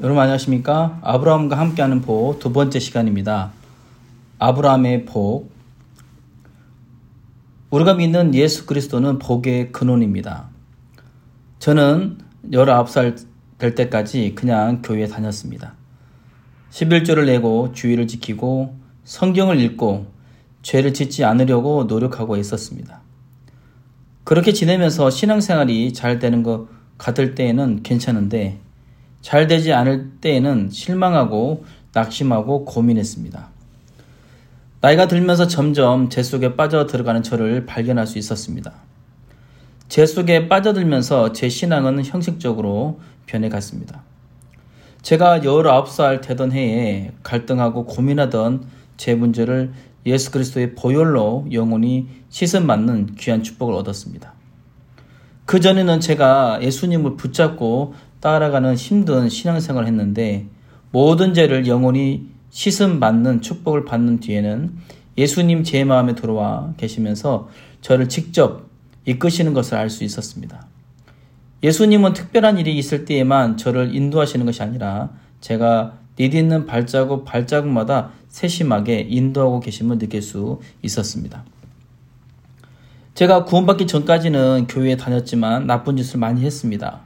여러분 안녕하십니까? 아브라함과 함께하는 복 두 번째 시간입니다. 아브라함의 복. 우리가 믿는 예수 그리스도는 복의 근원입니다. 저는 19살 될 때까지 그냥 교회에 다녔습니다. 11조를 내고 주의를 지키고 성경을 읽고 죄를 짓지 않으려고 노력하고 있었습니다. 그렇게 지내면서 신앙생활이 잘 되는 것 같을 때에는 괜찮은데 잘 되지 않을 때에는 실망하고 낙심하고 고민했습니다. 나이가 들면서 점점 제 속에 빠져 들어가는 저를 발견할 수 있었습니다. 제 속에 빠져들면서 제 신앙은 형식적으로 변해갔습니다. 제가 19살 되던 해에 갈등하고 고민하던 제 문제를 예수 그리스도의 보혈로 영원히 씻음 맞는 귀한 축복을 얻었습니다. 그전에는 제가 예수님을 붙잡고 따라가는 힘든 신앙생활을 했는데 모든 죄를 영원히 씻음 받는 축복을 받는 뒤에는 예수님 제 마음에 들어와 계시면서 저를 직접 이끄시는 것을 알 수 있었습니다. 예수님은 특별한 일이 있을 때에만 저를 인도하시는 것이 아니라 제가 디딛는 발자국 발자국마다 세심하게 인도하고 계심을 느낄 수 있었습니다. 제가 구원받기 전까지는 교회에 다녔지만 나쁜 짓을 많이 했습니다.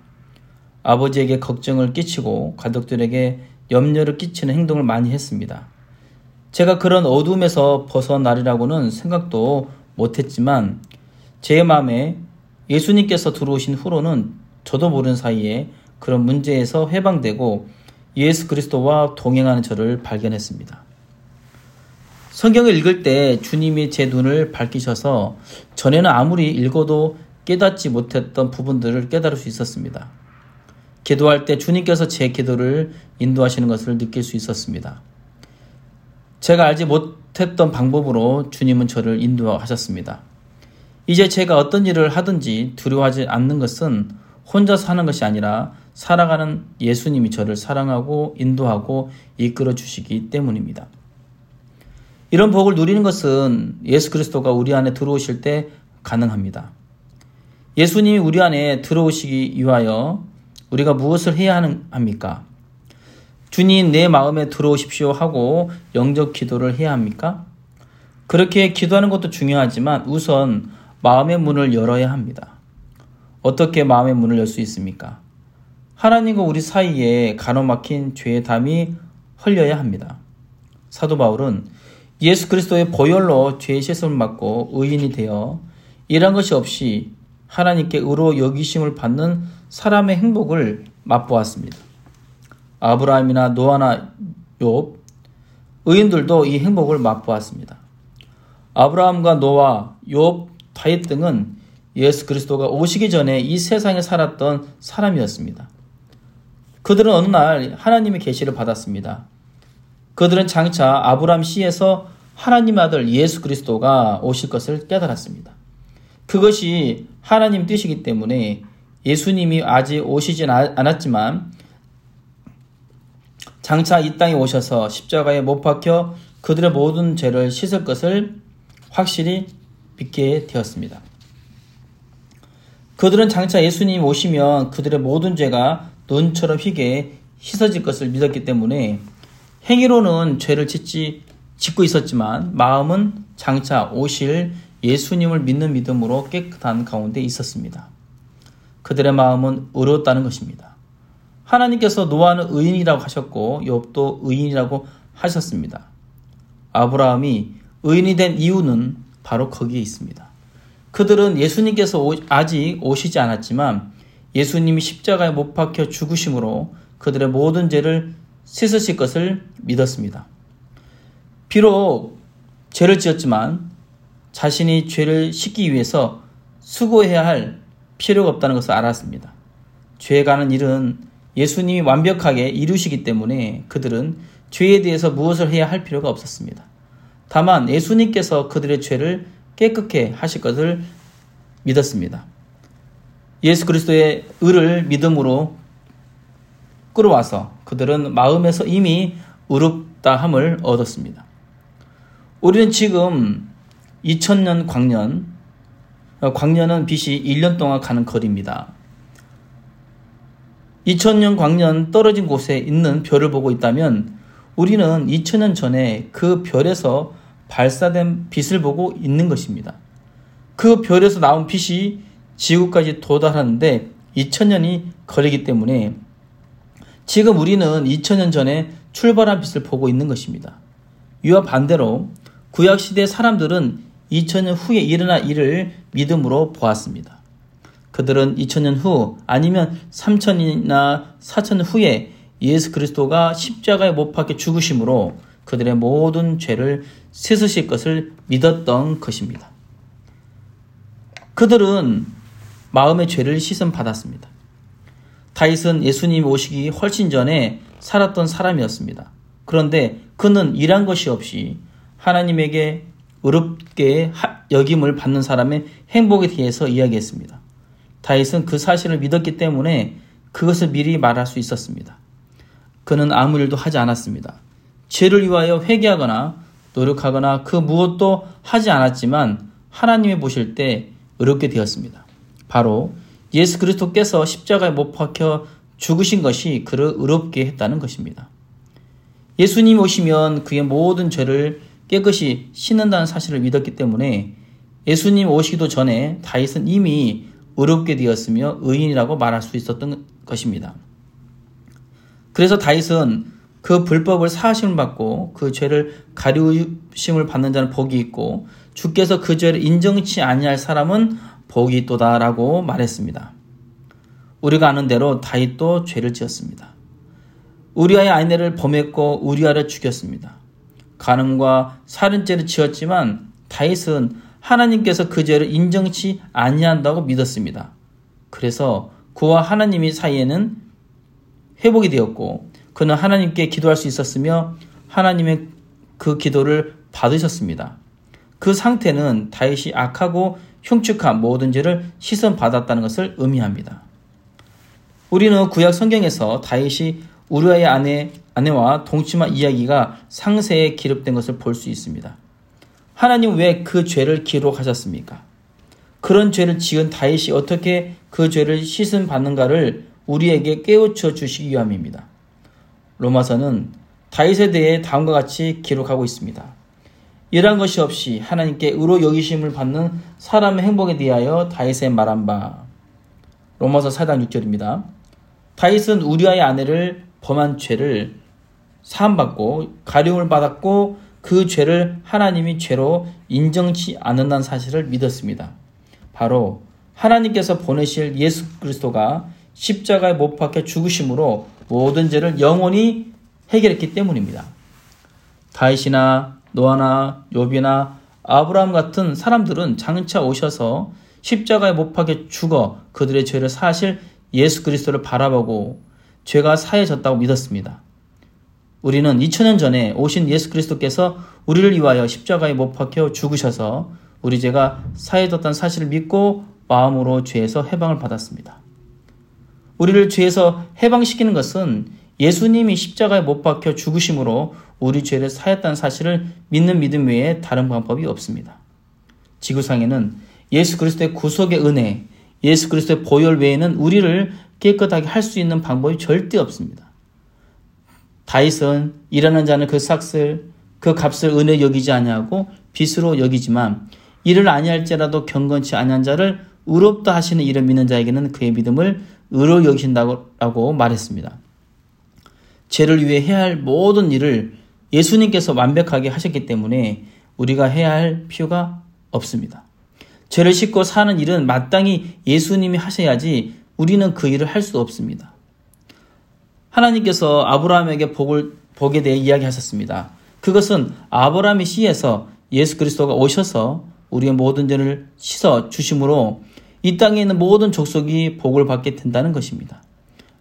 아버지에게 걱정을 끼치고 가족들에게 염려를 끼치는 행동을 많이 했습니다. 제가 그런 어둠에서 벗어나리라고는 생각도 못했지만 제 마음에 예수님께서 들어오신 후로는 저도 모르는 사이에 그런 문제에서 해방되고 예수 그리스도와 동행하는 저를 발견했습니다. 성경을 읽을 때 주님이 제 눈을 밝히셔서 전에는 아무리 읽어도 깨닫지 못했던 부분들을 깨달을 수 있었습니다. 기도할 때 주님께서 제 기도를 인도하시는 것을 느낄 수 있었습니다. 제가 알지 못했던 방법으로 주님은 저를 인도하셨습니다. 이제 제가 어떤 일을 하든지 두려워하지 않는 것은 혼자 사는 것이 아니라 살아가는 예수님이 저를 사랑하고 인도하고 이끌어 주시기 때문입니다. 이런 복을 누리는 것은 예수 그리스도가 우리 안에 들어오실 때 가능합니다. 예수님이 우리 안에 들어오시기 위하여 우리가 무엇을 해야 합니까? 주님 내 마음에 들어오십시오 하고 영적 기도를 해야 합니까? 그렇게 기도하는 것도 중요하지만 우선 마음의 문을 열어야 합니다. 어떻게 마음의 문을 열 수 있습니까? 하나님과 우리 사이에 가로막힌 죄의 담이 흘려야 합니다. 사도 바울은 예수 그리스도의 보혈로 죄의 씻음을 받고 의인이 되어 이런 것이 없이 하나님께 의로 여기심을 받는 사람의 행복을 맛보았습니다. 아브라함이나 노아나 욥 의인들도 이 행복을 맛보았습니다. 아브라함과 노아, 욥, 다윗 등은 예수 그리스도가 오시기 전에 이 세상에 살았던 사람이었습니다. 그들은 어느 날 하나님의 계시를 받았습니다. 그들은 장차 아브람 씨에서 하나님 아들 예수 그리스도가 오실 것을 깨달았습니다. 그것이 하나님 뜻이기 때문에 예수님이 아직 오시진 않았지만 장차 이 땅에 오셔서 십자가에 못 박혀 그들의 모든 죄를 씻을 것을 확실히 믿게 되었습니다. 그들은 장차 예수님이 오시면 그들의 모든 죄가 눈처럼 희게 씻어질 것을 믿었기 때문에 행위로는 죄를 짓지 짓고 있었지만 마음은 장차 오실 예수님을 믿는 믿음으로 깨끗한 가운데 있었습니다. 그들의 마음은 의롭다는 것입니다. 하나님께서 노아는 의인이라고 하셨고 욥도 의인이라고 하셨습니다. 아브라함이 의인이 된 이유는 바로 거기에 있습니다. 그들은 예수님께서 아직 오시지 않았지만 예수님이 십자가에 못 박혀 죽으심으로 그들의 모든 죄를 씻으실 것을 믿었습니다. 비록 죄를 지었지만 자신이 죄를 씻기 위해서 수고해야 할 필요가 없다는 것을 알았습니다. 죄에 가는 일은 예수님이 완벽하게 이루시기 때문에 그들은 죄에 대해서 무엇을 해야 할 필요가 없었습니다. 다만 예수님께서 그들의 죄를 깨끗게 하실 것을 믿었습니다. 예수 그리스도의 의를 믿음으로 끌어와서 그들은 마음에서 이미 의롭다함을 얻었습니다. 우리는 지금 2000년 광년, 어, 광년은 빛이 1년 동안 가는 거리입니다. 2000년 광년 떨어진 곳에 있는 별을 보고 있다면 우리는 2000년 전에 그 별에서 발사된 빛을 보고 있는 것입니다. 그 별에서 나온 빛이 지구까지 도달하는데 2000년이 걸리기 때문에 지금 우리는 2000년 전에 출발한 빛을 보고 있는 것입니다. 이와 반대로 구약시대 사람들은 2000년 후에 일어날 일을 믿음으로 보았습니다. 그들은 2000년 후 아니면 3000이나 4000년 후에 예수 그리스도가 십자가에 못 박혀 죽으심으로 그들의 모든 죄를 씻으실 것을 믿었던 것입니다. 그들은 마음의 죄를 씻음 받았습니다. 다윗은 예수님 오시기 훨씬 전에 살았던 사람이었습니다. 그런데 그는 일한 것이 없이 하나님에게 의롭게 여김을 받는 사람의 행복에 대해서 이야기했습니다. 다윗은 그 사실을 믿었기 때문에 그것을 미리 말할 수 있었습니다. 그는 아무 일도 하지 않았습니다. 죄를 위하여 회개하거나 노력하거나 그 무엇도 하지 않았지만 하나님이 보실 때 의롭게 되었습니다. 바로 예수 그리스도께서 십자가에 못 박혀 죽으신 것이 그를 의롭게 했다는 것입니다. 예수님 오시면 그의 모든 죄를 깨끗이 씻는다는 사실을 믿었기 때문에 예수님 오시기도 전에 다윗은 이미 의롭게 되었으며 의인이라고 말할 수 있었던 것입니다. 그래서 다윗은 그 불법을 사하심을 받고 그 죄를 가리우심을 받는 자는 복이 있고 주께서 그 죄를 인정치 아니할 사람은 복이 있도다라고 말했습니다. 우리가 아는 대로 다윗도 죄를 지었습니다. 우리아의 아내를 범했고 우리아를 죽였습니다. 가늠과 살인죄를 지었지만 다윗은 하나님께서 그 죄를 인정치 아니한다고 믿었습니다. 그래서 그와 하나님이 사이에는 회복이 되었고 그는 하나님께 기도할 수 있었으며 하나님의 그 기도를 받으셨습니다. 그 상태는 다윗이 악하고 흉측한 모든 죄를 시선 받았다는 것을 의미합니다. 우리는 구약 성경에서 다윗이 우리아의 아내, 아내와 동침한 이야기가 상세에 기록된 것을 볼 수 있습니다. 하나님 왜 그 죄를 기록하셨습니까? 그런 죄를 지은 다윗이 어떻게 그 죄를 씻음 받는가를 우리에게 깨우쳐 주시기 위함입니다. 로마서는 다윗에 대해 다음과 같이 기록하고 있습니다. 이러한 것이 없이 하나님께 의로 여기심을 받는 사람의 행복에 대하여 다윗의 말한 바 로마서 4장 6절입니다. 다윗은 우리아의 아내를 범한 죄를 사함받고 가령을 받았고 그 죄를 하나님이 죄로 인정치 않는다는 사실을 믿었습니다. 바로 하나님께서 보내실 예수 그리스도가 십자가에 못 박혀 죽으심으로 모든 죄를 영원히 해결했기 때문입니다. 다윗이나 노아나 요비나 아브라함 같은 사람들은 장차 오셔서 십자가에 못 박혀 죽어 그들의 죄를 사실 예수 그리스도를 바라보고 죄가 사해졌다고 믿었습니다. 우리는 2000년 전에 오신 예수 그리스도께서 우리를 위하여 십자가에 못 박혀 죽으셔서 우리 죄가 사해졌다는 사실을 믿고 마음으로 죄에서 해방을 받았습니다. 우리를 죄에서 해방시키는 것은 예수님이 십자가에 못 박혀 죽으심으로 우리 죄를 사했다는 사실을 믿는 믿음 외에 다른 방법이 없습니다. 지구상에는 예수 그리스도의 구속의 은혜, 예수 그리스도의 보혈 외에는 우리를 깨끗하게 할 수 있는 방법이 절대 없습니다. 다윗은 일하는 자는 그 삭슬, 그 값을 은혜 여기지 아니하고 빛으로 여기지만 이를 아니할지라도 경건치 아니한 자를 의롭다 하시는 이를 믿는 자에게는 그의 믿음을 의로 여기신다고 말했습니다. 죄를 위해 해야 할 모든 일을 예수님께서 완벽하게 하셨기 때문에 우리가 해야 할 필요가 없습니다. 죄를 씻고 사는 일은 마땅히 예수님이 하셔야지 우리는 그 일을 할 수 없습니다. 하나님께서 아브라함에게 복을, 복에 대해 이야기하셨습니다. 그것은 아브라함의 시에서 예수 그리스도가 오셔서 우리의 모든 죄를 씻어 주심으로 이 땅에 있는 모든 족속이 복을 받게 된다는 것입니다.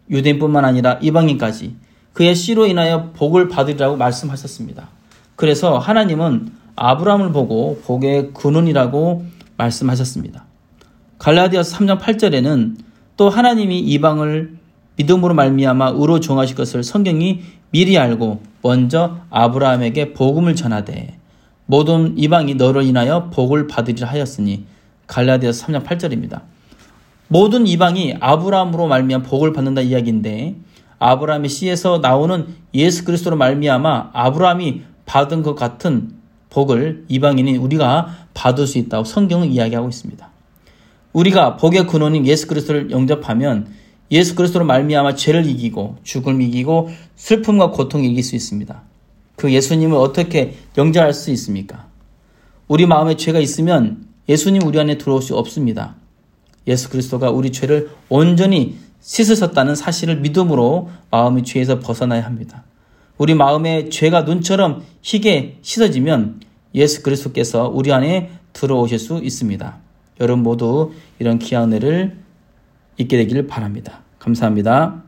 유대인뿐만 아니라 이방인까지 그의 씨로 인하여 복을 받으리라고 말씀하셨습니다. 그래서 하나님은 아브라함을 보고 복의 근원이라고 말씀하셨습니다. 갈라디아서 3장 8절에는 또 하나님이 이방을 믿음으로 말미암아 의로 정하실 것을 성경이 미리 알고 먼저 아브라함에게 복음을 전하되 모든 이방이 너로 인하여 복을 받으리라 하였으니 갈라디아서 3장 8절입니다. 모든 이방이 아브라함으로 말미암아 복을 받는다 이야기인데 아브라함의 씨에서 나오는 예수 그리스도로 말미암아 아브라함이 받은 것 같은 복을 이방인인 우리가 받을 수 있다고 성경은 이야기하고 있습니다. 우리가 복의 근원인 예수 그리스도를 영접하면 예수 그리스도로 말미암아 죄를 이기고 죽음을 이기고 슬픔과 고통을 이길 수 있습니다. 그 예수님을 어떻게 영접할 수 있습니까? 우리 마음에 죄가 있으면 예수님 우리 안에 들어올 수 없습니다. 예수 그리스도가 우리 죄를 온전히 씻으셨다는 사실을 믿음으로 마음의 죄에서 벗어나야 합니다. 우리 마음에 죄가 눈처럼 희게 씻어지면 예수 그리스도께서 우리 안에 들어오실 수 있습니다. 여러분 모두 이런 귀한 은혜를 있게 되기를 바랍니다. 감사합니다.